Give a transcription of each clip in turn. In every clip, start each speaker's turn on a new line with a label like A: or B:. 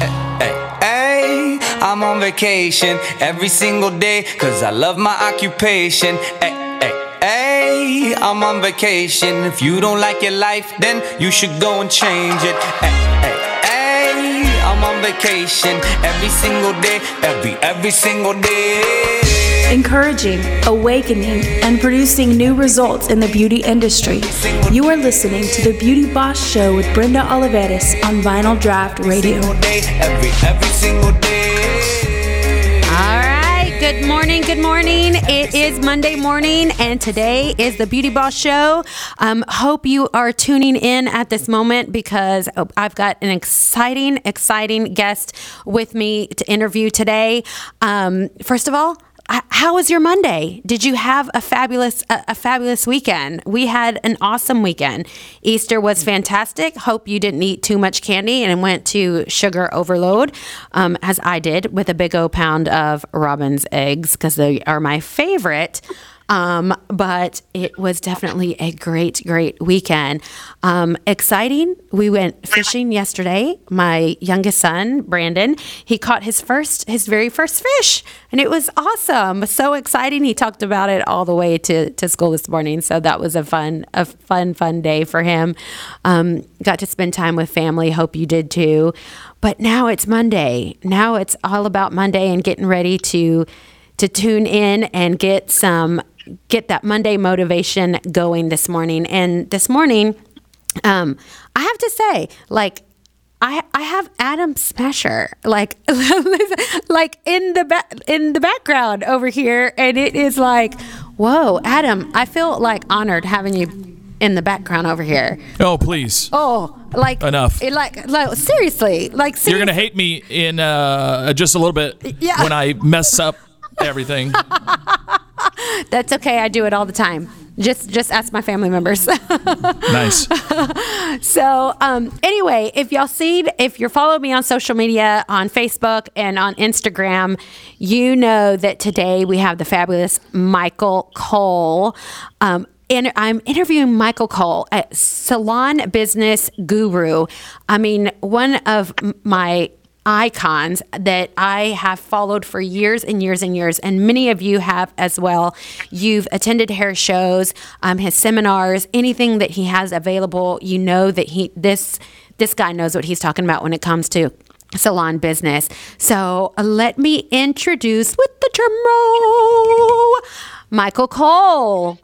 A: Hey, I'm on vacation every single day cause I love my occupation. Hey, hey, hey, I'm on vacation. If you don't like your life, then you should go and change it. Hey, hey, hey, I'm on vacation every single day, every, every single day.
B: Encouraging, awakening, and producing new results in the beauty industry. You are listening to the Beauty Boss Show with Brenda Olivarez on Vinyl Draught Radio.
A: Single day, every, every single day.
C: All right. Good morning. Good morning. It is Monday morning, and today is the Beauty Boss Show. Um, hope you are tuning in at this moment because I've got an exciting, exciting guest with me to interview today. Um, first of all, h- how was your Monday? Did you have a fabulous a, a fabulous weekend? We had an awesome weekend. Easter was fantastic. Hope you didn't eat too much candy and went to sugar overload, um, as I did with a big o pound of robin's eggs because they are my favorite. Um, but it was definitely a great, great weekend. Um, exciting. We went fishing yesterday. My youngest son, Brandon, he caught his first, his very first fish, and it was awesome. So exciting. He talked about it all the way to, to school this morning. So that was a fun, a fun, fun day for him. Um, got to spend time with family. Hope you did too. But now it's Monday. Now it's all about Monday and getting ready to to tune in and get some get that Monday motivation going this morning. And this morning, um, I have to say, like. I, I have Adam Smasher like like in the ba- in the background over here and it is like whoa Adam I feel like honored having you in the background over here
D: Oh, please.
C: oh like
D: Enough.
C: it, like like seriously like
D: You're going to hate me in uh, just a little bit
C: Yeah.
D: when I mess up everything.
C: that's okay I do it all the time just just ask my family members
D: nice.
C: So, um, anyway, if y'all see, if you're following me on social media, on Facebook and on Instagram, you know that today we have the fabulous Michael Cole. Um, and I'm interviewing Michael Cole, a salon business guru. I mean, one of my icons that I have followed for years and years and years, and many of you have as well. You've attended hair shows, um, his seminars, anything that he has available. You know that he this this guy knows what he's talking about when it comes to salon business. So uh, let me introduce with the drum roll, Michael Cole.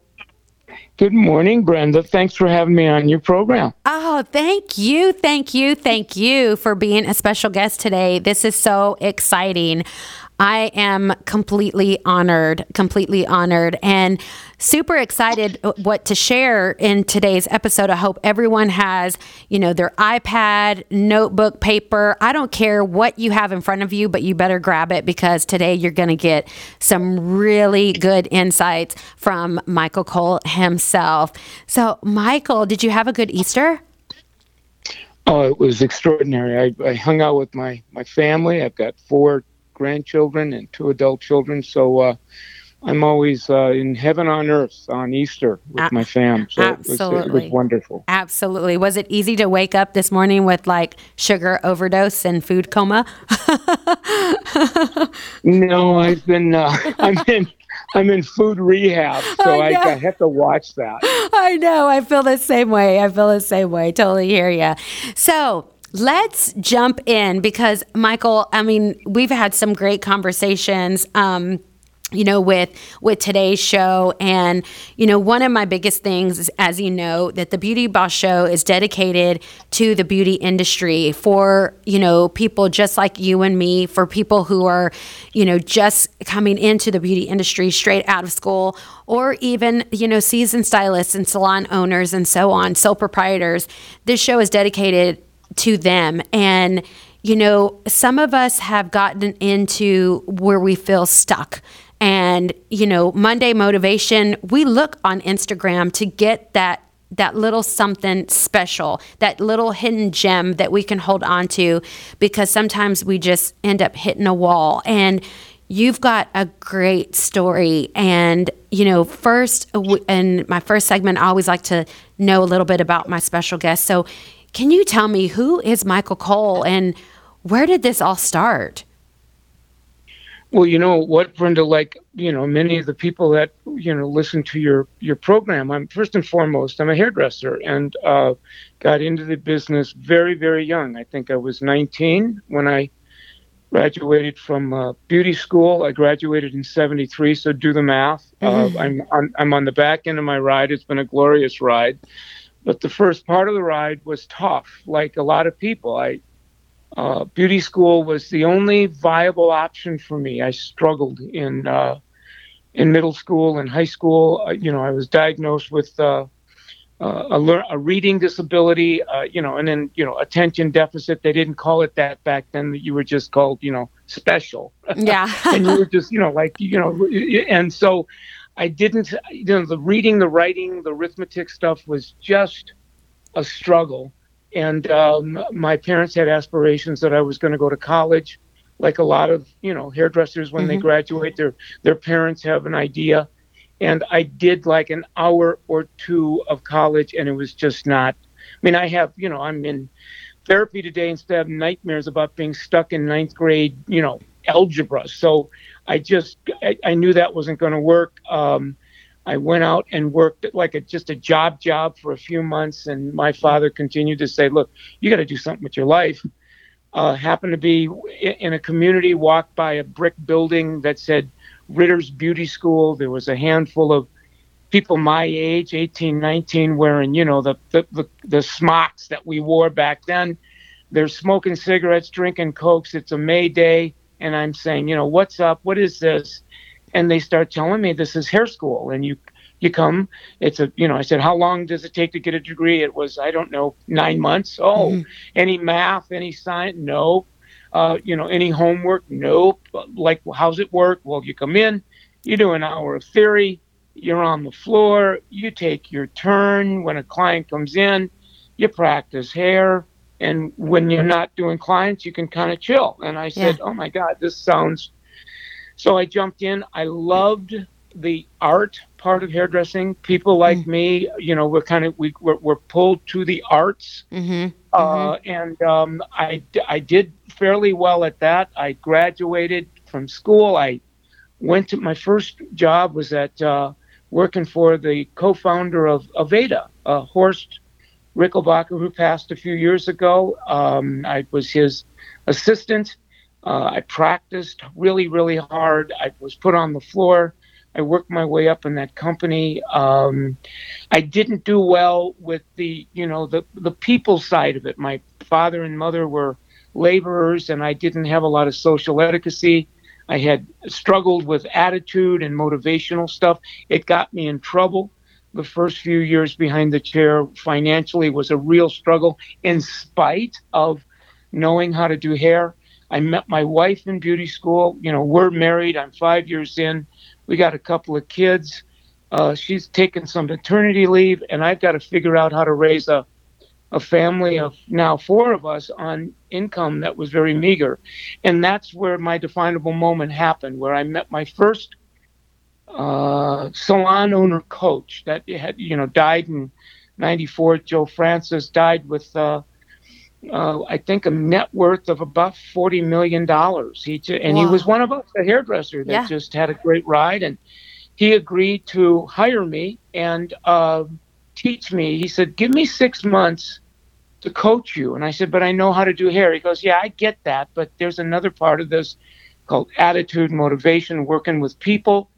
E: Good morning, Brenda. Thanks for having me on your program.
C: Oh, thank you. Thank you. Thank you for being a special guest today. This is so exciting. I am completely honored, completely honored, and super excited what to share in today's episode. I hope everyone has, you know, their iPad, notebook, paper. I don't care what you have in front of you, but you better grab it because today you're going to get some really good insights from Michael Cole himself. So, Michael, did you have a good Easter?
E: Oh, it was extraordinary. I, I hung out with my, my family. I've got four grandchildren and two adult children. So uh, I'm always uh, in heaven on earth on Easter with my fam. So it was, it
C: absolutely.
E: was wonderful.
C: Absolutely. Was it easy to wake up this morning with like sugar overdose and food coma?
E: No, I've been uh, I'm in I'm in food rehab, so
C: I
E: I. I have to watch that.
C: I know. I feel the same way. I feel the same way. Totally hear you. So, Let's jump in because Michael, I mean, we've had some great conversations. Um, you know with with today's show and you know one of my biggest things is as you know that the beauty boss show is dedicated to the beauty industry for you know people just like you and me for people who are you know just coming into the beauty industry straight out of school or even you know seasoned stylists and salon owners and so on sole proprietors this show is dedicated to them. And you know some of us have gotten into where we feel stuck. And you know monday motivation we look on instagram to get that that little something special that little hidden gem that we can hold on to because sometimes we just end up hitting a wall. And you've got a great story. And you know first in my first segment i always like to know a little bit about my special guest. So can you tell me who is michael cole and Where did this all start?
E: Well, you know what, Brenda, like, you know, many of the people that, you know, listen to your, your program, I'm first and foremost, I'm a hairdresser and uh, got into the business very, very young. I think I was 19 when I graduated from uh, beauty school. I graduated in 73, so do the math.
C: Mm-hmm.
E: Uh, I'm, on, I'm on the back end of my ride. It's been a glorious ride. But the first part of the ride was tough, like a lot of people. I, uh, beauty school was the only viable option for me. I struggled in uh, in middle school and high school. Uh, you know, I was diagnosed with uh, uh, a, lear- a reading disability. Uh, you know, and then you know attention deficit. They didn't call it that back then. You were just called you know special.
C: Yeah.
E: and you were just you know like you know, and so I didn't. You know, the reading, the writing, the arithmetic stuff was just a struggle and um, my parents had aspirations that I was going to go to college, like a lot of you know hairdressers when they graduate, their their parents have an idea, and I did like an hour or two of college, and it was just not. I mean, I have you know I'm in therapy today and still have nightmares about being stuck in ninth grade, you know, algebra. So I just I, I knew that wasn't going to work. Um, I went out and worked like a just a job job for a few months, and my father continued to say, "Look, you got to do something with your life." Uh, happened to be in a community, walked by a brick building that said Ritter's Beauty School. There was a handful of people my age, 18, 19, wearing you know the the the, the smocks that we wore back then. They're smoking cigarettes, drinking cokes. It's a May Day, and I'm saying, you know, what's up? What is this? and they start telling me this is hair school. And you you come it's a you know i said how long does it take to get a degree? It was i don't know nine months. Oh any math any science? No uh, you know any homework? Nope. Like how's it work? Well you come in you do an hour of theory you're on the floor you take your turn. When a client comes in you practice hair and when you're not doing clients you can kind of chill and i said
C: Yeah.
E: oh my god this sounds so I jumped in. I loved the art part of hairdressing. People like me, you know, we're kind of we we're, we're pulled to the arts,
C: Mm-hmm.
E: uh, and um, I I did fairly well at that. I graduated from school. I went to my first job was at uh, working for the co-founder of Aveda, uh, Horst Rechelbacher, who passed a few years ago. Um, I was his assistant. Uh, I practiced really, really hard. I was put on the floor. I worked my way up in that company. Um, I didn't do well with the, you know, the the people side of it. My father and mother were laborers, and I didn't have a lot of social etiquette. I had struggled with attitude and motivational stuff. It got me in trouble. The first few years behind the chair financially was a real struggle, in spite of knowing how to do hair. I met my wife in beauty school. You know, we're married. I'm five years in. We got a couple of kids. Uh, she's taken some maternity leave, and I've got to figure out how to raise a, a family of now four of us on income that was very meager. And that's where my definable moment happened, where I met my first uh, salon owner coach that had, you know, died in 94. Joe Francis died with. Uh, uh, I think a net worth of about forty million dollars. He ju- and he was one of us, a hairdresser that
C: Yeah.
E: just had a great ride, and he agreed to hire me and uh, teach me. He said, "Give me six months to coach you," and I said, "But I know how to do hair." He goes, "Yeah, I get that, but there's another part of this called attitude, motivation, working with people."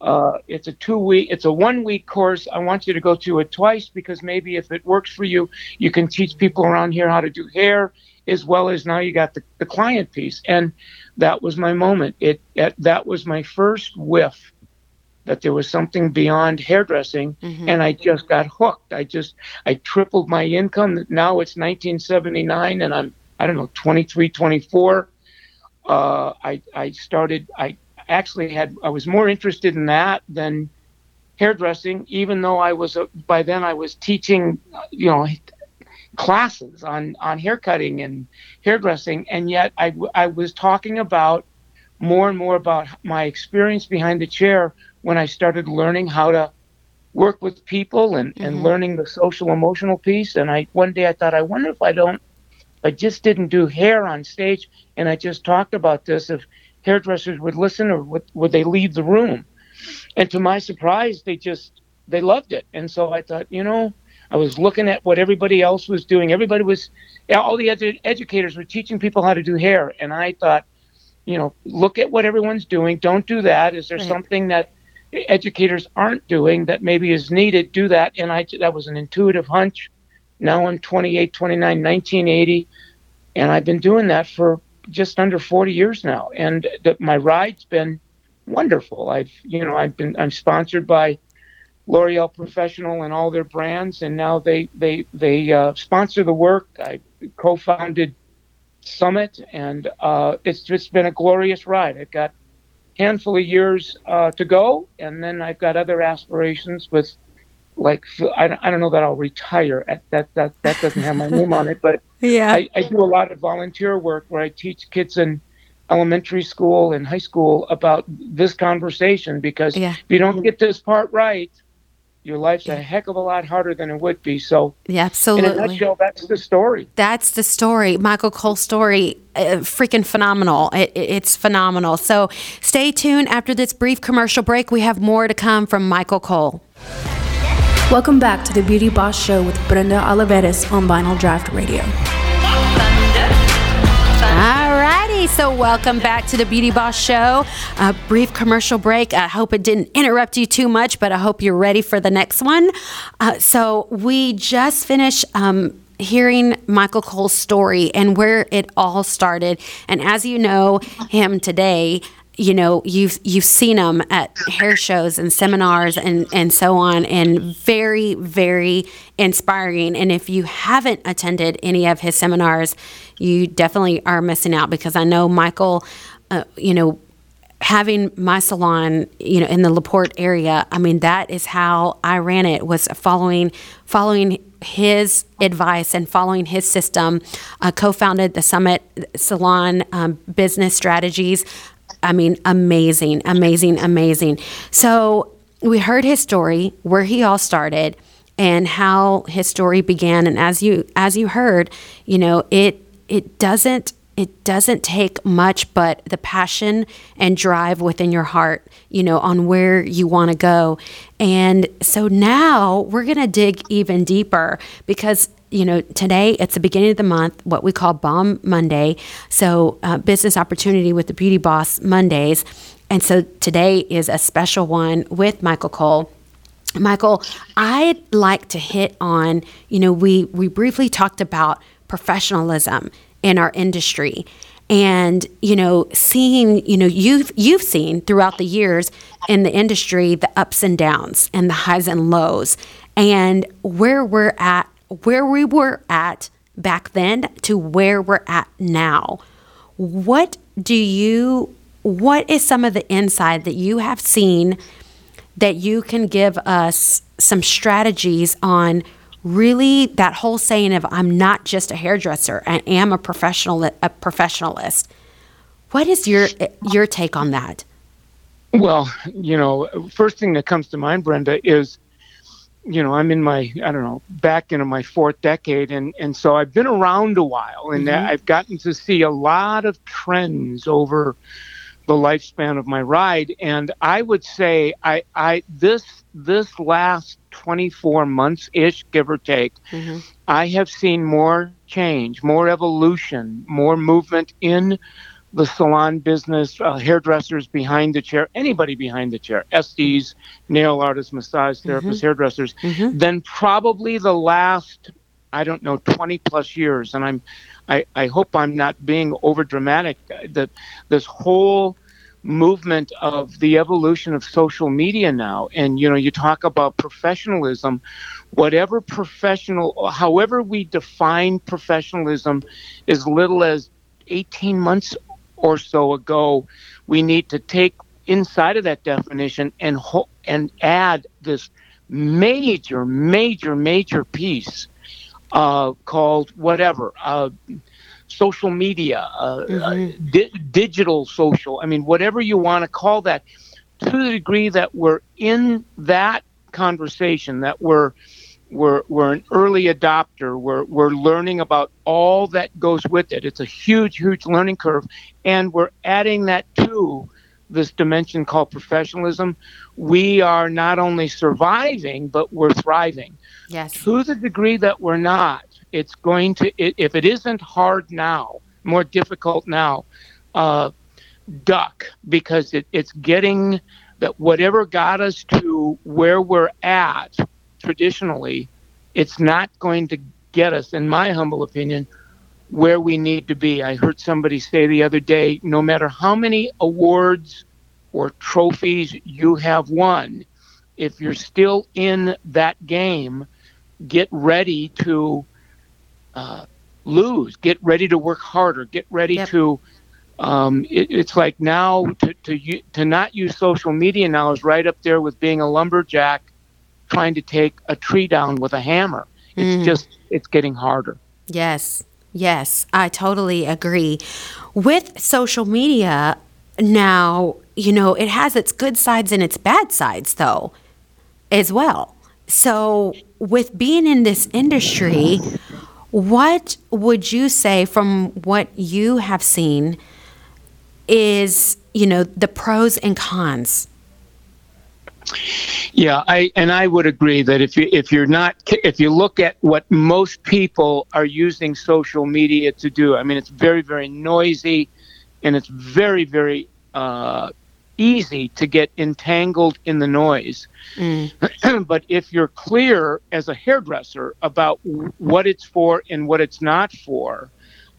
E: Uh, it's a two week, it's a one week course. I want you to go to it twice because maybe if it works for you, you can teach people around here how to do hair as well as now you got the, the client piece. And that was my moment. It, it that was my first whiff that there was something beyond hairdressing and I just got hooked. I just I tripled my income. Now it's 1979 and I'm I don't know 23, 24. Uh, I I started I actually had I was more interested in that than hairdressing, even though I was a, by then I was teaching, you know, classes on on haircutting and hairdressing, and yet I I was talking about more and more about my experience behind the chair when I started learning how to work with people and, and mm-hmm. learning the social emotional piece. And I one day I thought I wonder if I don't I just didn't do hair on stage. And I just talked about this if hairdressers would listen or would, would they leave the room. And to my surprise, they just they loved it. And so I thought, you know, I was looking at what everybody else was doing. Everybody was, all the edu- educators were teaching people how to do hair, and I thought, you know, look at what everyone's doing. Don't do that. Is there
C: Right.
E: something that educators aren't doing that maybe is needed? Do that. And I that was an intuitive hunch. Now I'm 28, 29, 1980, and I've been doing that for just under 40 years now. And the, my ride's been wonderful. I've you know I've been I'm sponsored by L'Oreal Professional and all their brands, and now they they they uh, sponsor the work. I co-founded Summit, and uh, it's just been a glorious ride. I've got handful of years uh, to go, and then I've got other aspirations with. Like I don't, I don't know that I'll retire. At that that that doesn't have my name on it, but
C: Yeah.
E: I, I do a lot of volunteer work where I teach kids in elementary school and high school about this conversation because
C: Yeah.
E: if you don't get this part right, your life's a heck of a lot harder than it would be. So,
C: yeah, absolutely.
E: in a nutshell, that's the story.
C: That's the story. Michael Cole's story, uh, freaking phenomenal. It, it- it's phenomenal. So stay tuned. After this brief commercial break, we have more to come from Michael Cole.
B: Welcome back to the Beauty Boss Show with Brenda Olivarez on Vinyl Draught Radio.
C: Alrighty, so welcome back to the Beauty Boss Show. A brief commercial break. I hope it didn't interrupt you too much, but I hope you're ready for the next one. Uh, so we just finished. Um, Hearing Michael Cole's story and where it all started, and as you know him today, you know you've you've seen him at hair shows and seminars and and so on and very very inspiring. And if you haven't attended any of his seminars you definitely are missing out because i know michael uh, you know having my salon you know in the laporte area i mean that is how i ran it was following following his advice and following his system. Uh, co-founded the summit salon um, business strategies i mean amazing amazing amazing. So we heard his story where he all started and how his story began. And as you as you heard you know it it doesn't it doesn't take much but the passion and drive within your heart you know on where you want to go. And so now we're going to dig even deeper because you know today it's the beginning of the month what we call bomb monday. So uh, business opportunity with the beauty boss mondays. And so today is a special one with michael cole. Michael, I'd like to hit on, you know, we we briefly talked about professionalism in our industry. And you know seeing you know you've you've seen throughout the years in the industry the ups and downs and the highs and lows. And where we're at where we were at back then to where we're at now what do you what is some of the insight that you have seen that you can give us some strategies on really that whole saying of I'm not just a hairdresser, I am a professional a professionalist. What is your your take on that?
E: Well, you know, first thing that comes to mind, Brenda, is, you know, I'm in my, I don't know, back into my fourth decade. And, and so I've been around a while and mm-hmm. I've gotten to see a lot of trends over the lifespan of my ride. And I would say I, I, this, this last 24 months ish, give or take, mm-hmm. I have seen more change, more evolution, more movement in the salon business, uh, hairdressers behind the chair, anybody behind the chair, SDs, nail artists, massage mm-hmm. therapists, hairdressers, mm-hmm. then probably the last, I don't know, 20 plus years. And I'm, I, I hope I'm not being over dramatic. Uh, that this whole movement of the evolution of social media now, and you know, you talk about professionalism, whatever professional, however we define professionalism, as little as 18 months or so ago, we need to take inside of that definition and ho- and add this major, major, major piece uh, called whatever. Uh, social media, uh, uh, di- digital social, I mean, whatever you want to call that, to the degree that we're in that conversation, that we're We're, we're an early adopter. We're, we're learning about all that goes with it. It's a huge, huge learning curve. And we're adding that to this dimension called professionalism. We are not only surviving, but we're thriving.
C: Yes.
E: To the degree that we're not, it's going to, if it isn't hard now, more difficult now, uh, duck because it, it's getting that whatever got us to where we're at traditionally, it's not going to get us, in my humble opinion, where we need to be. I heard somebody say the other day no matter how many awards or trophies you have won, if you're still in that game, get ready to uh, lose, get ready to work harder, get ready
C: Yep.
E: to. Um, it, it's like now to, to to not use social media now is right up there with being a lumberjack trying to take a tree down with a hammer. It's mm. just it's getting harder.
C: Yes, yes, I totally agree. With social media now, you know, it has its good sides and its bad sides, though, as well. So, with being in this industry, what would you say from what you have seen is, you know, the pros and cons?
E: Yeah, I and I would agree that if you if you're not if you look at what most people are using social media to do, I mean it's very very noisy, and it's very very uh, easy to get entangled in the noise. but if you're clear as a hairdresser about what it's for and what it's not for,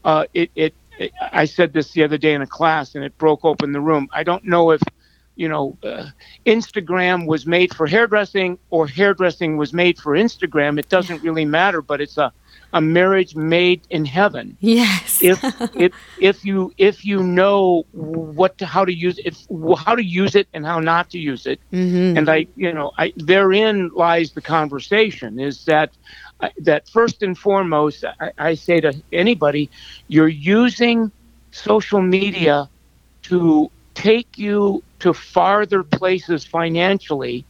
E: uh, it, it, it I said this the other day in a class and it broke open the room. I don't know if you know, uh, Instagram was made for hairdressing or hairdressing was made for Instagram. It doesn't really matter, but it's a, a marriage made in heaven.
C: Yes.
E: If if if you if you know what to, how to use it, if, how to use it and how not to use it, and I you know I therein lies the conversation is that uh, that first and foremost I, I say to anybody, you're using social media to take you to farther places financially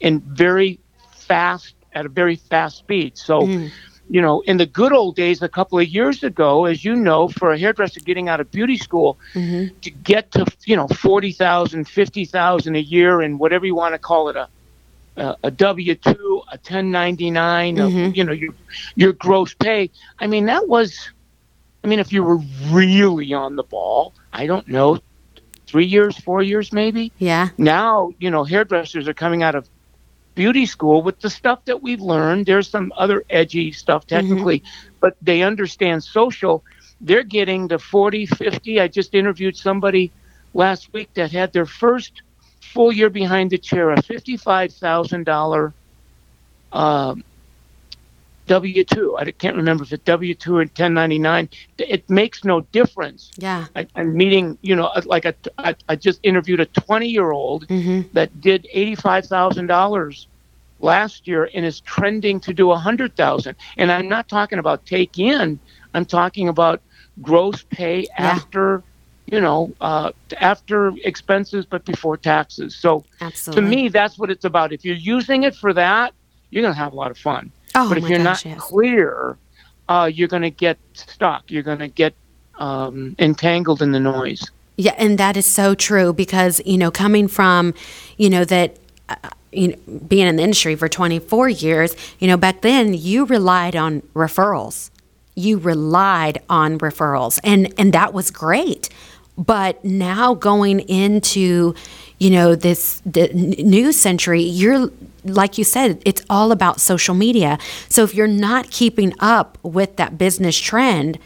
E: in very fast at a very fast speed. So, hmm. you know, in the good old days a couple of years ago, as you know, for a hairdresser getting out of beauty school mm-hmm. to get to, you know, 40,000, 50,000 a year and whatever you want to call it a a, a W-2, a 1099, a, mm-hmm. you know, your your gross pay. I mean, that was I mean, if you were really on the ball, I don't know, three years, four years maybe.
C: Yeah.
E: Now, you know, hairdressers are coming out of beauty school with the stuff that we've learned. There's some other edgy stuff technically, but they understand social. They're getting to 40, 50. I just interviewed somebody last week that had their first full year behind the chair, a $55,000 um, W two. I can't remember if it's W two or ten ninety nine. It makes no difference.
C: Yeah.
E: I, I'm meeting, you know, like a, I, I just interviewed a 20 year old that did $85,000 last year and is trending to do a 100,000. And I'm not talking about take in, I'm talking about gross pay after, you know, uh, after expenses, but before taxes. So
C: Absolutely.
E: to me, that's what it's about. If you're using it for that, you're going to have a lot of fun.
C: Oh
E: but if you're
C: gosh,
E: not
C: yes.
E: clear, uh, you're going to get stuck. You're going to get um, entangled in the noise.
C: Yeah, and that is so true because you know, coming from, you know, that. Uh, you know, being in the industry for 24 years, you know, back then you relied on referrals. You relied on referrals, and and that was great. But now going into, you know, this the new century, you're like you said, it's all about social media. So if you're not keeping up with that business trend,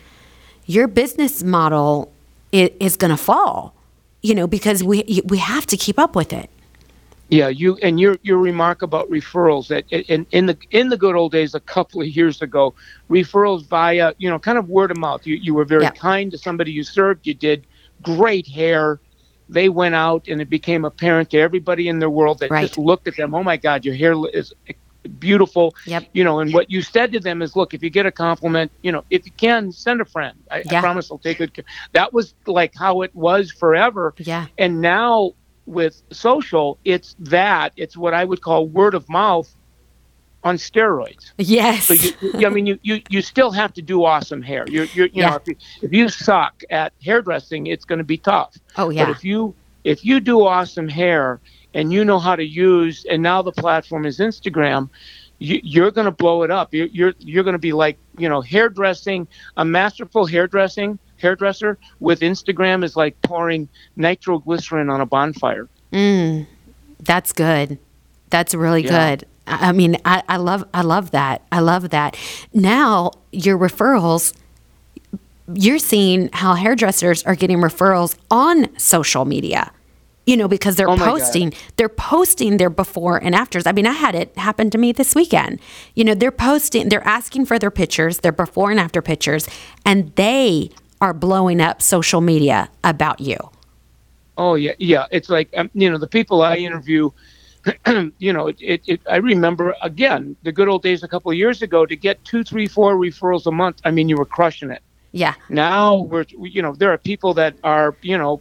C: your business model is, is going to fall. You know, because we we have to keep up with it.
E: Yeah, you and your your remark about referrals that in in the in the good old days a couple of years ago, referrals via you know kind of word of mouth. You you were very
C: Yeah.
E: kind to somebody you served. You did great hair. They went out and it became apparent to everybody in their world that
C: Right.
E: just looked at them. Oh my God, your hair is beautiful.
C: Yep.
E: You know, and what you said to them is, look, if you get a compliment, you know, if you can, send a friend. I,
C: Yeah.
E: I promise I'll take good care. That was like how it was forever.
C: Yeah.
E: And now with social, it's that. It's what I would call word of mouth. On steroids.
C: Yes.
E: So you, you- I mean, you, you, you still have to do awesome hair. You're, you're you
C: Yeah.
E: know, if you, if you suck at hairdressing, it's going to be tough.
C: Oh, yeah.
E: But if you if you do awesome hair and you know how to use, and now the platform is Instagram, you, you're going to blow it up. You're you're, you're going to be like you know hairdressing, a masterful hairdressing hairdresser with Instagram is like pouring nitroglycerin on a bonfire. Mm.
C: That's good. That's really
E: Yeah.
C: good. I mean, I, I love I love that. I love that. Now your referrals you're seeing how hairdressers are getting referrals on social media. You know, because they're
E: Oh my God.
C: posting, they're posting their before and afters. I mean, I had it happen to me this weekend. You know, they're posting, they're asking for their pictures, their before and after pictures, and they are blowing up social media about you.
E: Oh yeah, yeah. It's like um, you know the people I interview. you know, it, it, it. I remember again the good old days a couple of years ago to get two, three, four referrals a month. I mean, you were crushing it.
C: Yeah.
E: Now we're, you know, there are people that are, you know,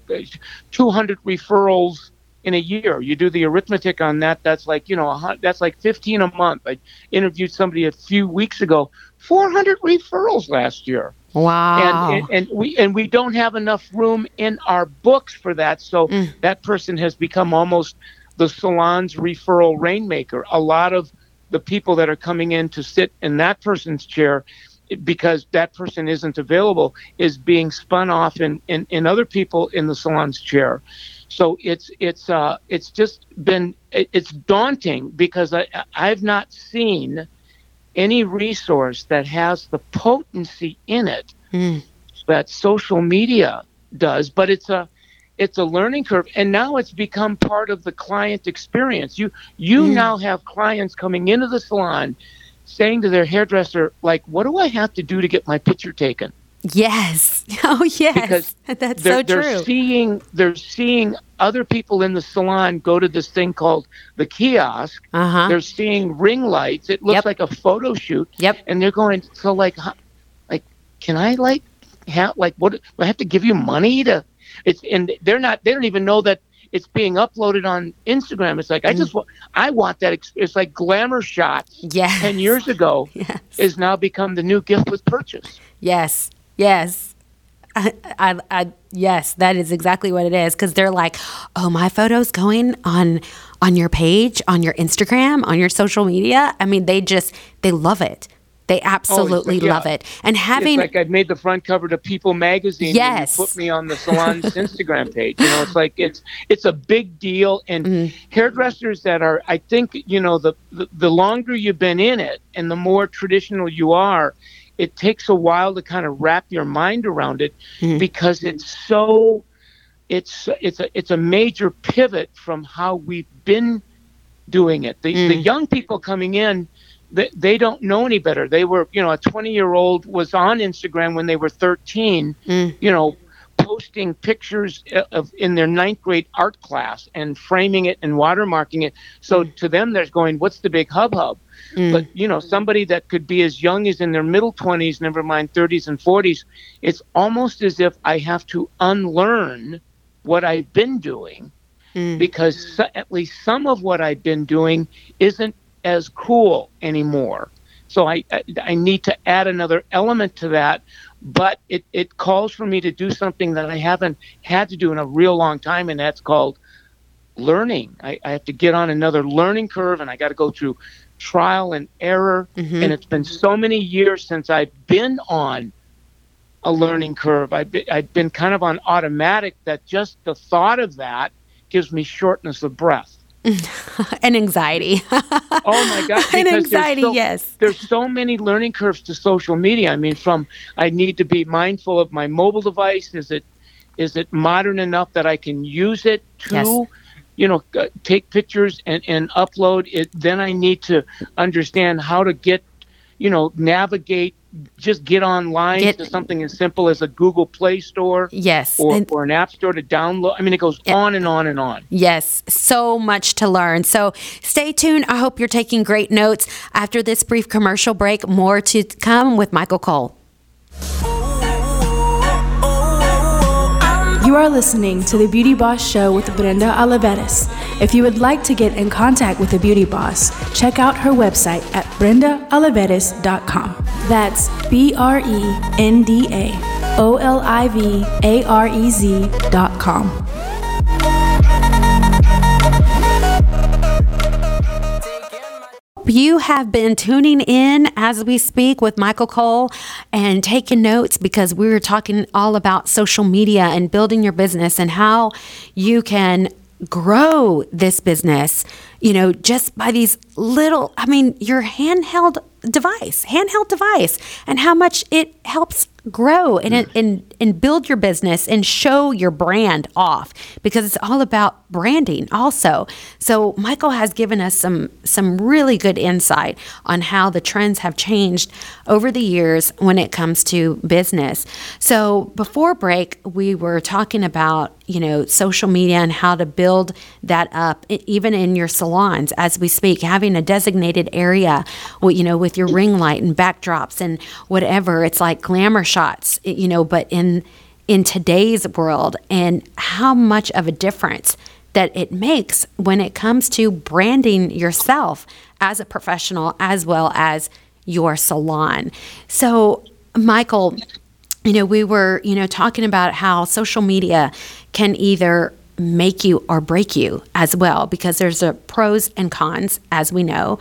E: 200 referrals in a year. You do the arithmetic on that. That's like, you know, that's like 15 a month. I interviewed somebody a few weeks ago, 400 referrals last year
C: Wow.
E: and, and and we and we don't have enough room in our books for that so mm. that person has become almost the salon's referral rainmaker. A lot of the people that are coming in to sit in that person's chair because that person isn't available is being spun off in, in, in other people in the salon's chair. So it's it's uh it's just been it's daunting because i i've not seen any resource that has the potency in it that social media does but it's a it's a learning curve and now it's become part of the client experience you you now have clients coming into the salon saying to their hairdresser like what do i have to do to get my picture taken
C: Yes. Oh, yes.
E: because
C: That's
E: they're,
C: so
E: they're
C: true.
E: seeing they're seeing other people in the salon go to this thing called the kiosk
C: Uh huh.
E: they're seeing ring lights it looks
C: Yep.
E: like a photo shoot
C: Yep.
E: and they're going so like like can i like have like what do i have to give you money to it's and they're not they don't even know that it's being uploaded on instagram it's like i
C: Mm.
E: just want i want that ex- it's like glamour shots
C: Yes.
E: 10 years ago
C: Yes.
E: is now become the new gift with purchase
C: Yes. Yes. I, I, I, yes, that is exactly what it is. Because they're like, "Oh, my photo's going on on your page, on your Instagram, on your social media." I mean, they just they love it. They absolutely
E: yeah.
C: love it. And having
E: it's like I've made the front cover to People magazine.
C: Yes.
E: Put me on the salon's Instagram page. You know, it's like it's it's a big deal. And
C: Mm-hmm.
E: hairdressers that are, I think, you know, the, the the longer you've been in it and the more traditional you are, it takes a while to kind of wrap your mind around it
C: Mm-hmm.
E: because it's so. It's it's a it's a major pivot from how we've been doing it. The the young people coming in, they, they don't know any better. They were, you know, a 20 year old was on Instagram when they were 13, mm. you know, posting pictures of in their ninth grade art class and framing it and watermarking it. So mm. to them, they're going, "What's the big hub hub?" Mm. But you know, somebody that could be as young as in their middle 20s, never mind 30s and 40s, it's almost as if I have to unlearn what I've been doing because so, at least some of what I've been doing isn't as cool anymore. So I, I I need to add another element to that, but it, it calls for me to do something that I haven't had to do in a real long time, and that's called learning. I, I have to get on another learning curve, and I got to go through trial and error. Mm-hmm. And it's been so many years since I've been on a learning curve. I've been, I've been kind of on automatic that just the thought of that gives me shortness of breath.
C: and anxiety.
E: Oh my God!
C: And
E: because there's
C: anxiety,
E: so-
C: yes.
E: There's so many learning curves to social media. I mean, from I need to be mindful of my mobile device. Is it is it modern enough that I can use it to,
C: Yes.
E: you know, take pictures and and upload it? Then I need to understand how to get, you know, navigate. Just get online
C: Get-
E: to something as simple as a Google Play Store
C: yes.
E: or,
C: And-
E: or an app store to download. I mean, it goes on and on and on.
C: Yes, so much to learn. So stay tuned. I hope you're taking great notes. After this brief commercial break, more to come with Michael Cole.
B: You are listening to the Beauty Boss Show with Brenda Olivarez. If you would like to get in contact with the Beauty Boss, check out her website at brendaolivarez.com. That's B R E N D A O L I V A R E Z.com.
C: You have been tuning in as we speak with Michael Cole and taking notes because we were talking all about social media and building your business and how you can grow this business, you know, just by these little, I mean, your handheld device, handheld device, and how much it helps grow and, and, and build your business and show your brand off because it's all about branding also. So Michael has given us some some really good insight on how the trends have changed over the years when it comes to business. So before break, we were talking about, you know, social media and how to build that up even in your salons as we speak, having a designated area, you know, with your ring light and backdrops and whatever. It's like glamour shots, you know, but in in today's world and how much of a difference that it makes when it comes to branding yourself as a professional as well as your salon. So, Michael, you know, we were, you know, talking about how social media can either make you or break you as well, because there's a pros and cons, as we know.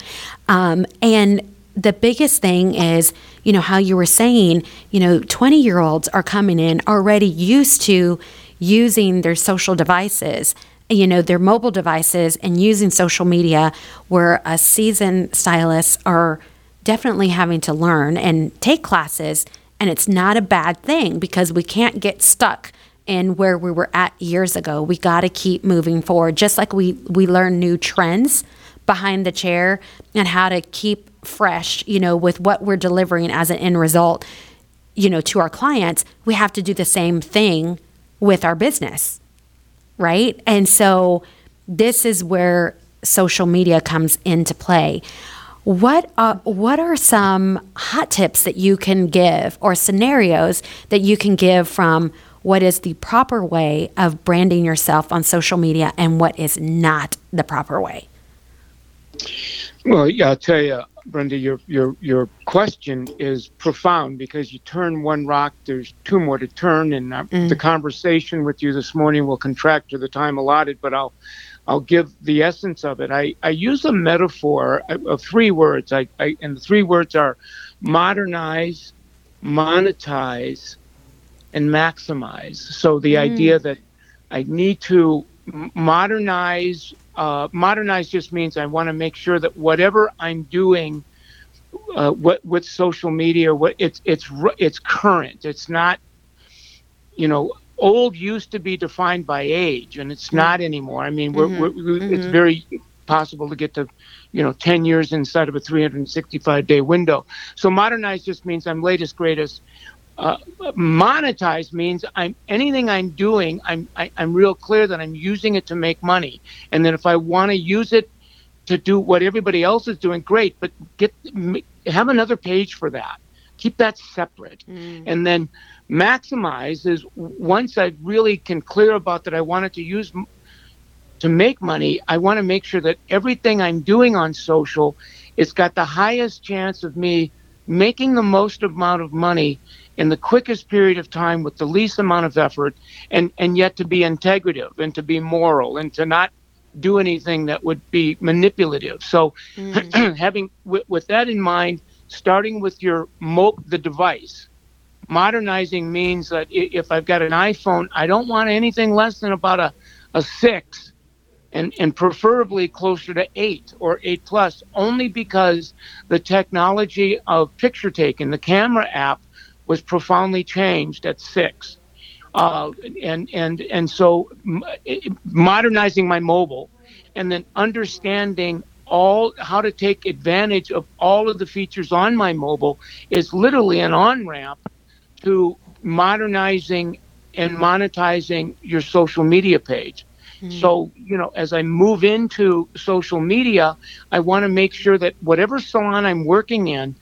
C: Um, and the biggest thing is, you know, how you were saying, you know, 20 year olds are coming in already used to using their social devices you know their mobile devices and using social media where a seasoned stylists are definitely having to learn and take classes. And it's not a bad thing because we can't get stuck in where we were at years ago. We got to keep moving forward just like we we learn new trends behind the chair and how to keep fresh you know with what we're delivering as an end result you know to our clients we have to do the same thing with our business right? And so this is where social media comes into play. What uh, what are some hot tips that you can give or scenarios that you can give from what is the proper way of branding yourself on social media and what is not the proper way?
E: Well, yeah, I'll tell you, Brenda, your your your question is profound because you turn one rock, there's two more to turn, and uh, mm-hmm. the conversation with you this morning will contract to the time allotted. But I'll I'll give the essence of it. I I use a metaphor of of three words. I, I and the three words are modernize, monetize, and maximize. So the mm-hmm. idea that I need to modernize. Uh, modernize just means I want to make sure that whatever I'm doing, uh, what with social media, what it's it's it's current. It's not, you know, old used to be defined by age, and it's not anymore. I mean, we're, we're, we it's very possible to get to, you know, 10 years inside of a 365 day window. So modernize just means I'm latest, greatest uh, monetize means I'm anything I'm doing, I'm I, I'm real clear that I'm using it to make money, and then if I want to use it to do what everybody else is doing, great. But get have another page for that. Keep that separate, and then maximize is once I really can clear about that I wanted to use to make money. I want to make sure that everything I'm doing on social, it's got the highest chance of me making the most amount of money in the quickest period of time with the least amount of effort and and yet to be integrative and to be moral and to not do anything that would be manipulative. So mm. having with, with that in mind starting with your mo- the device modernizing means that if i've got an iphone i don't want anything less than about a, a six and, and preferably closer to eight or eight plus, only because the technology of picture taking, the camera app, was profoundly changed at six. Uh, and and and so modernizing my mobile, and then understanding all how to take advantage of all of the features on my mobile is literally an on ramp to modernizing and monetizing your social media page. So, you know, as I move into social media, I want to make sure that whatever salon I'm working in,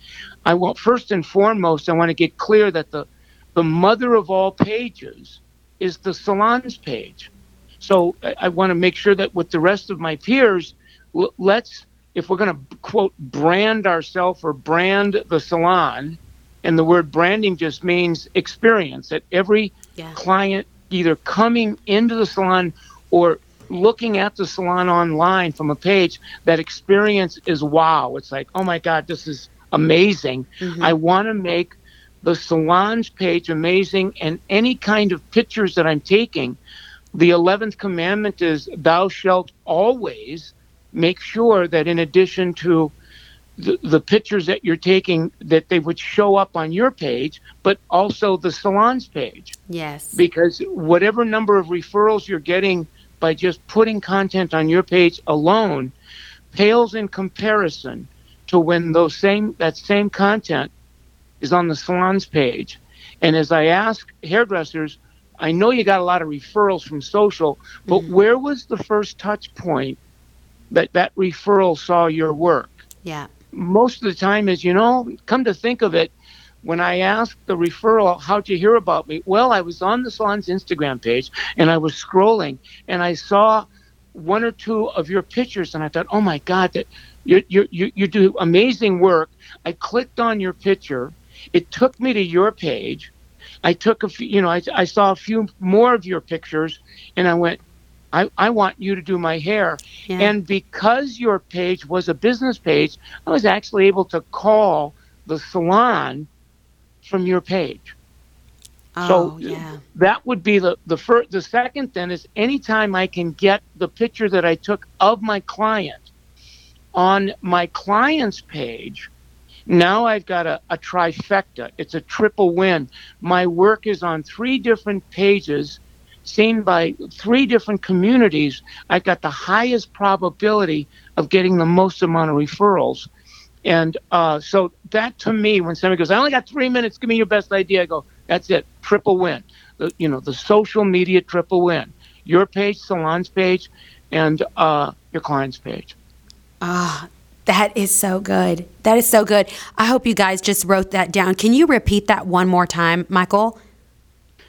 E: I want first and foremost, I want to get clear that the the mother of all pages is the salons page. So I, I want to make sure that with the rest of my peers, l- let's, if we're going to quote, brand ourselves or brand the salon, and the word branding just means experience that every
C: Yeah.
E: client either coming into the salon or looking at the salon online from a page, that experience is wow. It's like, oh my God, this is amazing. Mm-hmm. I want to make the salon's page amazing and any kind of pictures that I'm taking. The 11th commandment is, Thou shalt always make sure that in addition to the, the pictures that you're taking that they would show up on your page but also the salon's page
C: Yes.
E: because whatever number of referrals you're getting by just putting content on your page alone pales in comparison to when those same that same content is on the salon's page and as i ask hairdressers i know you got a lot of referrals from social but mm-hmm. where was the first touch point that that referral saw your work
C: yeah.
E: most of the time is, you know, come to think of it, when I asked the referral, how'd you hear about me? Well, I was on the salon's Instagram page and I was scrolling and I saw one or two of your pictures and I thought, oh my God, that you, you, you, you do amazing work. I clicked on your picture. It took me to your page. I took a few, you know, I, I saw a few more of your pictures and I went, I, I want you to do my hair.
C: Yeah.
E: And because your page was a business page, I was actually able to call the salon from your page.
C: Oh,
E: so
C: yeah.
E: that would be the the first. The second then is anytime I can get the picture that I took of my client on my client's page. Now I've got a, a trifecta. It's a triple win. My work is on three different pages, seen by three different communities. I've got the highest probability of getting the most amount of referrals. And uh, so that to me, when somebody goes, I only got three minutes, give me your best idea, I go, that's it, triple win. The, you know, the social media triple win. Your page, salon's page, and uh, your client's page.
C: Ah, that is so good. That is so good. I hope you guys just wrote that down. Can you repeat that one more time, Michael?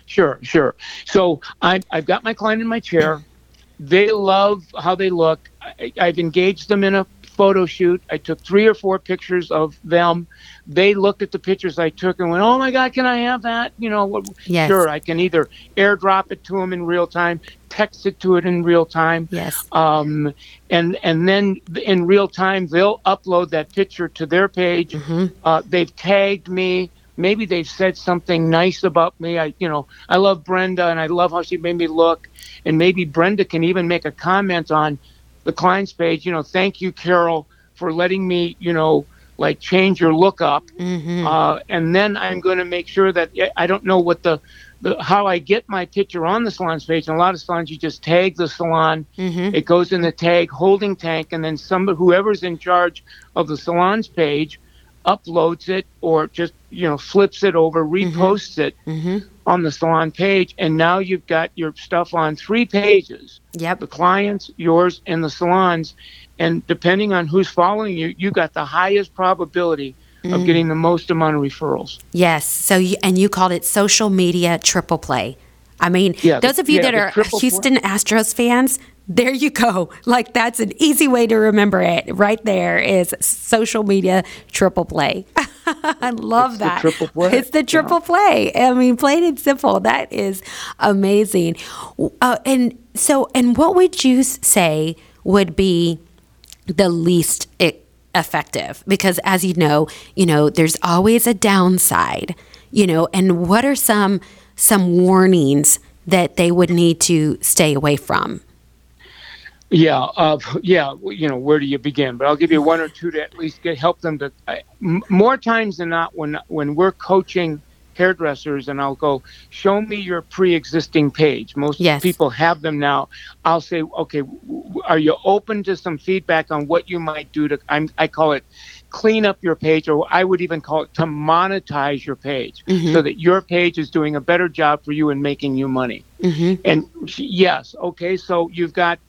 E: Sure, sure. So I, I've got my client in my chair. They love how they look. I, I've engaged them in a photo shoot. I took three or four pictures of them. They looked at the pictures I took and went, "Oh my God, can I have that?" You know,
C: Yes.
E: sure. I can either airdrop it to them in real time, text it to it in real time.
C: Yes.
E: Um, and and then in real time they'll upload that picture to their page. Uh, they've tagged me. Maybe they've said something nice about me. I, you know, I love Brenda and I love how she made me look. And maybe Brenda can even make a comment on the client's page. You know, thank you, Carol, for letting me, you know, like change your look up. Mm-hmm. Uh, and then I'm going to make sure that I don't know what the, the how I get my picture on the salon's page. In a lot of salons, you just tag the salon. Mm-hmm. It goes in the tag holding tank, and then somebody, whoever's in charge of the salon's page, uploads it or just you know flips it over, mm-hmm. reposts it on the salon page, and now you've got your stuff on three pages
C: Yep.
E: the clients, yours, and the salons. And depending on who's following you, you got the highest probability
C: Mm.
E: of getting the most amount of referrals.
C: Yes. So you, and you called it social media triple play. I mean,
E: Yeah,
C: those of you
E: yeah,
C: that are
E: triple play.
C: Houston Astros fans, there you go. Like that's an easy way to remember it. Right there is social media triple play. I love
E: It's
C: that.
E: triple play,
C: It's the triple play. I mean, plain and simple. That is amazing. Uh, and so, and what would you say would be the least effective because as you know you know there's always a downside you know and what are some some warnings that they would need to stay away from
E: Yeah, uh, yeah. You know, where do you begin? But I'll give you one or two to at least get help them to. M- more times than not, when when we're coaching hairdressers, and I'll go, show me your pre-existing page. Most
C: Yes.
E: people have them now. I'll say, okay, w- w- are you open to some feedback on what you might do to? I'm, I call it clean up your page, or I would even call it to monetize your page, so that your page is doing a better job for you and making you money. And yes, okay, so you've got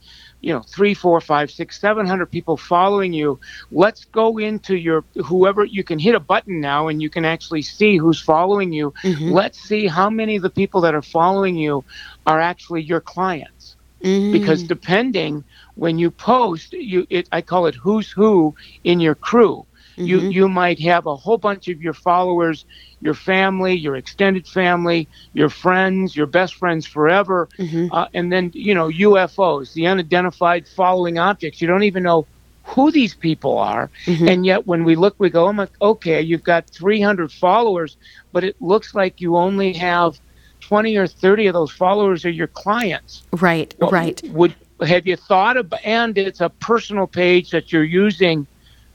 E: you know three four five six seven hundred people following you. Let's go into your whoever you can hit a button now and you can actually see who's following you. Mm-hmm. Let's see how many of the people that are following you are actually your clients. Mm-hmm. Because depending when you post you it i call it who's who in your crew you mm-hmm. you might have a whole bunch of your followers your family your extended family your friends your best friends forever mm-hmm. uh, and then you know ufos the unidentified following objects. You don't even know who these people are. Mm-hmm. And yet when we look we go oh my, okay you've got 300 followers but it looks like you only have 20 or 30 of those followers are your clients.
C: Right,
E: well,
C: right.
E: Would have you thought of and it's a personal page that you're using,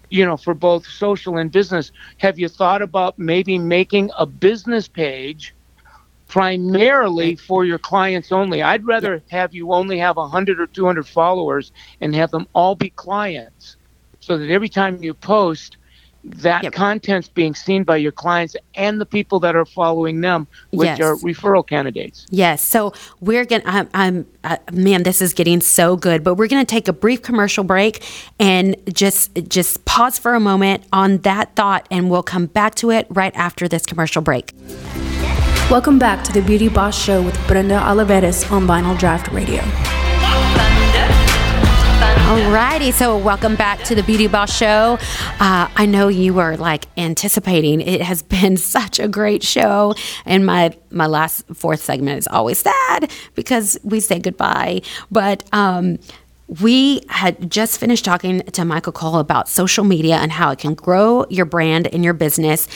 E: you know, for both social and business. Have you thought about maybe making a business page primarily for your clients only? I'd rather have you only have 100 or 200 followers and have them all be clients so that every time you post that
C: Yep.
E: content's being seen by your clients and the people that are following them, which
C: Yes.
E: are referral candidates.
C: Yes. So we're going to, I'm, I'm uh, man, this is getting so good, but we're going to take a brief commercial break and just, just pause for a moment on that thought and we'll come back to it right after this commercial break.
B: Welcome back to the Beauty Boss Show with Brenda Olivarez on Vinyl Draught Radio.
C: Alrighty, so welcome back to the Beauty Boss Show. Uh, I know you were like anticipating. It has been such a great show, and my my last fourth segment is always sad because we say goodbye. But um, we had just finished talking to Michael Cole about social media and how it can grow your brand and your business.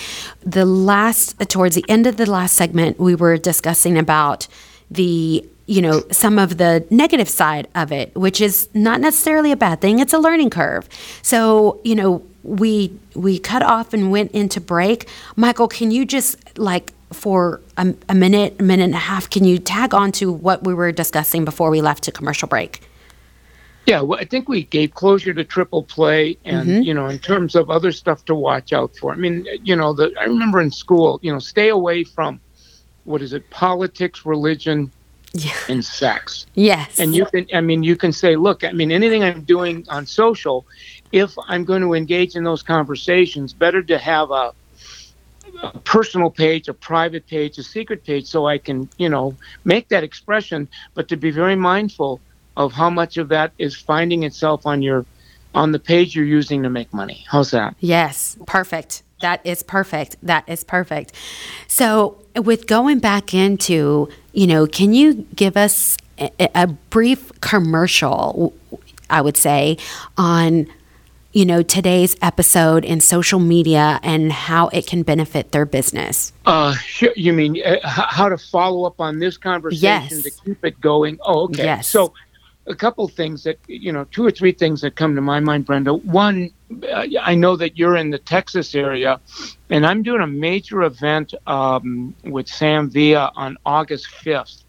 C: The last towards the end of the last segment, we were discussing about the you know some of the negative side of it which is not necessarily a bad thing. It's a learning curve. So you know we we cut off and went into break. Michael can you just like for a, a minute a minute and a half can you tag on to what we were discussing before we left to commercial break?
E: Yeah, well, I think we gave closure to triple play, and mm-hmm. you know, in terms of other stuff to watch out for. I mean, you know, the I remember in school, you know, stay away from what is it, politics, religion,
C: Yeah.
E: and sex.
C: yes
E: And you can, I mean, you can say, look, I mean, anything I'm doing on social, if I'm going to engage in those conversations, better to have a, a personal page, a private page, a secret page, so I can, you know, make that expression, but to be very mindful of how much of that is finding itself on your, on the page you're using to make money. How's that?
C: Yes, perfect. That is perfect. That is perfect. So, with going back into, you know, can you give us a, a brief commercial, I would say, on, you know, today's episode in social media and how it can benefit their business?
E: Uh. You mean uh, how to follow up on this conversation
C: Yes.
E: to keep it going? Oh, okay.
C: Yes.
E: So, a couple things that you know, two or three things that come to my mind, Brenda. One, uh, I know that you're in the Texas area, and I'm doing a major event um, with Sam Villa on August 5th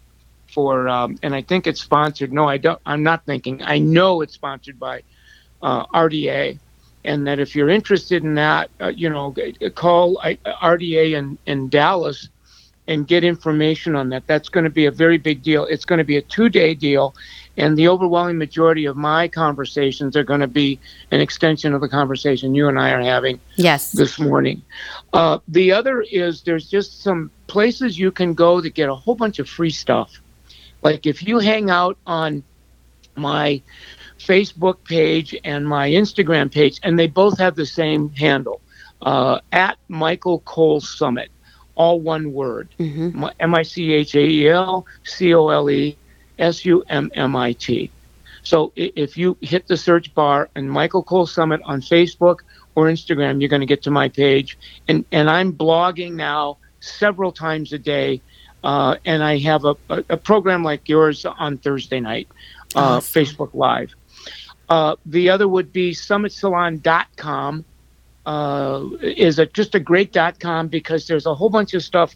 E: for, um, and I think it's sponsored. No, I don't. I'm not thinking. I know it's sponsored by uh, RDA, and that if you're interested in that, uh, you know, call RDA in, in Dallas and get information on that. That's going to be a very big deal. It's going to be a two day deal, and the overwhelming majority of my conversations are going to be an extension of the conversation you and I are having
C: Yes.
E: this morning. Uh, the other is there's just some places you can go to get a whole bunch of free stuff. Like if you hang out on my Facebook page and my Instagram page, and they both have the same handle uh, at Michael Cole Summit, all one word M I C H A E L C O L E S U M M I T. So if you hit the search bar and Michael Cole Summit on Facebook or Instagram, you're going to get to my page. And, and I'm blogging now several times a day. Uh, and I have a, a, a program like yours on Thursday night, uh, Facebook Live. Uh, the other would be summitsalon.com. Uh, is a, just a great dot com because there's a whole bunch of stuff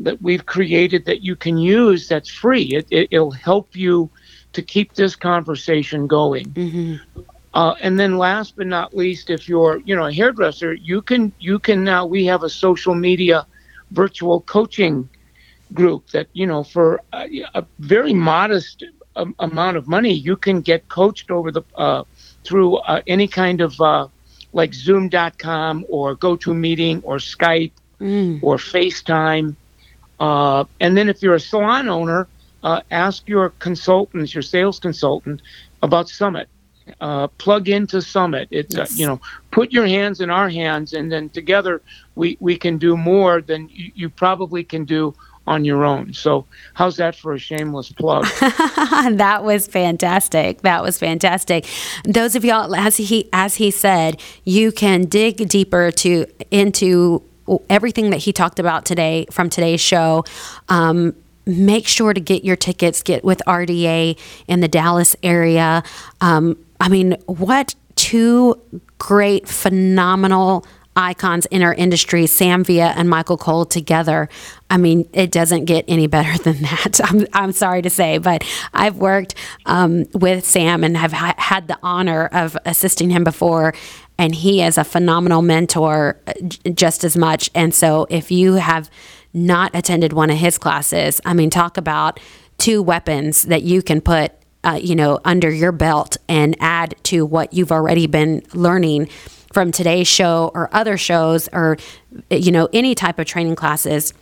E: that we've created that you can use that's free. It, it, it'll help you to keep this conversation going. Uh, and then last but not least, if you're you know a hairdresser, you can you can now we have a social media virtual coaching group that you know for a, a very modest um, amount of money, you can get coached over the uh, through uh, any kind of uh, like Zoom.com or GoToMeeting or Skype or FaceTime. Uh, and then if you're a salon owner, uh, ask your consultants, your sales consultant, about Summit. Uh, plug into Summit. It's uh, you know, put your hands in our hands, and then together we we can do more than you, you probably can do on your own. So, how's that for a shameless plug?
C: that was fantastic. That was fantastic. Those of y'all, as he as he said, you can dig deeper to into everything that he talked about today from today's show. Um, make sure to get your tickets. Get with RDA in the Dallas area. Um, I mean, what two great, phenomenal icons in our industry, Sam Villa and Michael Cole together. I mean, it doesn't get any better than that. I'm, I'm sorry to say, but I've worked um, with Sam and have ha- had the honor of assisting him before. And he is a phenomenal mentor just as much. And so if you have not attended one of his classes, I mean, talk about two weapons that you can put uh, you know, under your belt and add to what you've already been learning from today's show or other shows or, you know, any type of training classes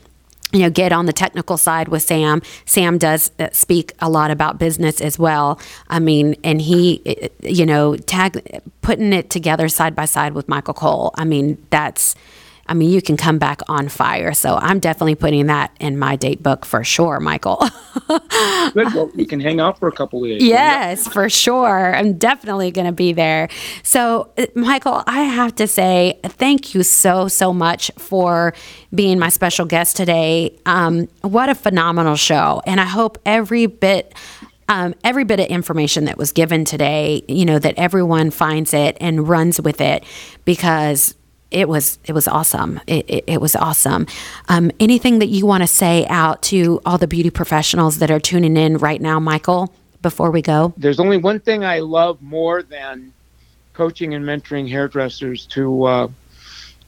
C: you know get on the technical side with sam. Sam does uh, speak a lot about business as well. I mean and he uh, you know tag putting it together side by side with michael cole. I mean that's I mean, you can come back on fire. So I'm definitely putting that in my date book for sure, Michael.
E: Good. Well, we can hang out for a couple of days.
C: Yes, for sure. I'm definitely going to be there. So, uh, Michael, I have to say thank you so, so much for being my special guest today. Um, what a phenomenal show. And I hope every bit. Um, every bit of information that was given today, you know, that everyone finds it and runs with it because it was it was awesome. It, it, it was awesome. Um, anything that you want to say out to all the beauty professionals that are tuning in right now, Michael? Before we go,
E: there's only one thing I love more than coaching and mentoring hairdressers to uh,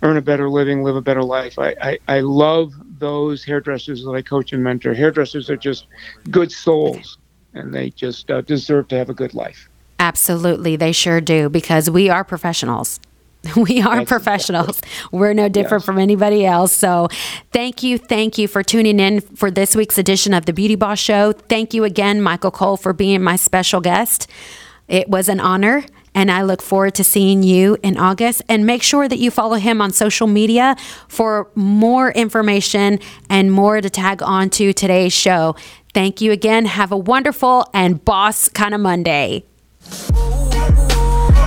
E: earn a better living, live a better life. I, I, I love those hairdressers that I coach and mentor. Hairdressers are just good souls, and they just uh, deserve to have a good life.
C: Absolutely, they sure do because we are professionals. We are That's professionals. Exactly. We're no different yes. from anybody else. So, thank you, thank you for tuning in for this week's edition of the Beauty Boss Show. Thank you again, Michael Cole, for being my special guest. It was an honor, and I look forward to seeing you in August. And make sure that you follow him on social media for more information and more to tag on to today's show. Thank you again. Have a wonderful and boss kind of Monday.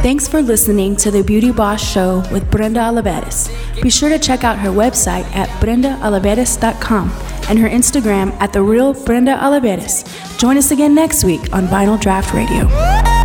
B: Thanks for listening to the Beauty Boss Show with Brenda Olivarez. Be sure to check out her website at brendaolivarez.com and her Instagram at The Real Brenda Olivarez. Join us again next week on Vinyl Draught Radio.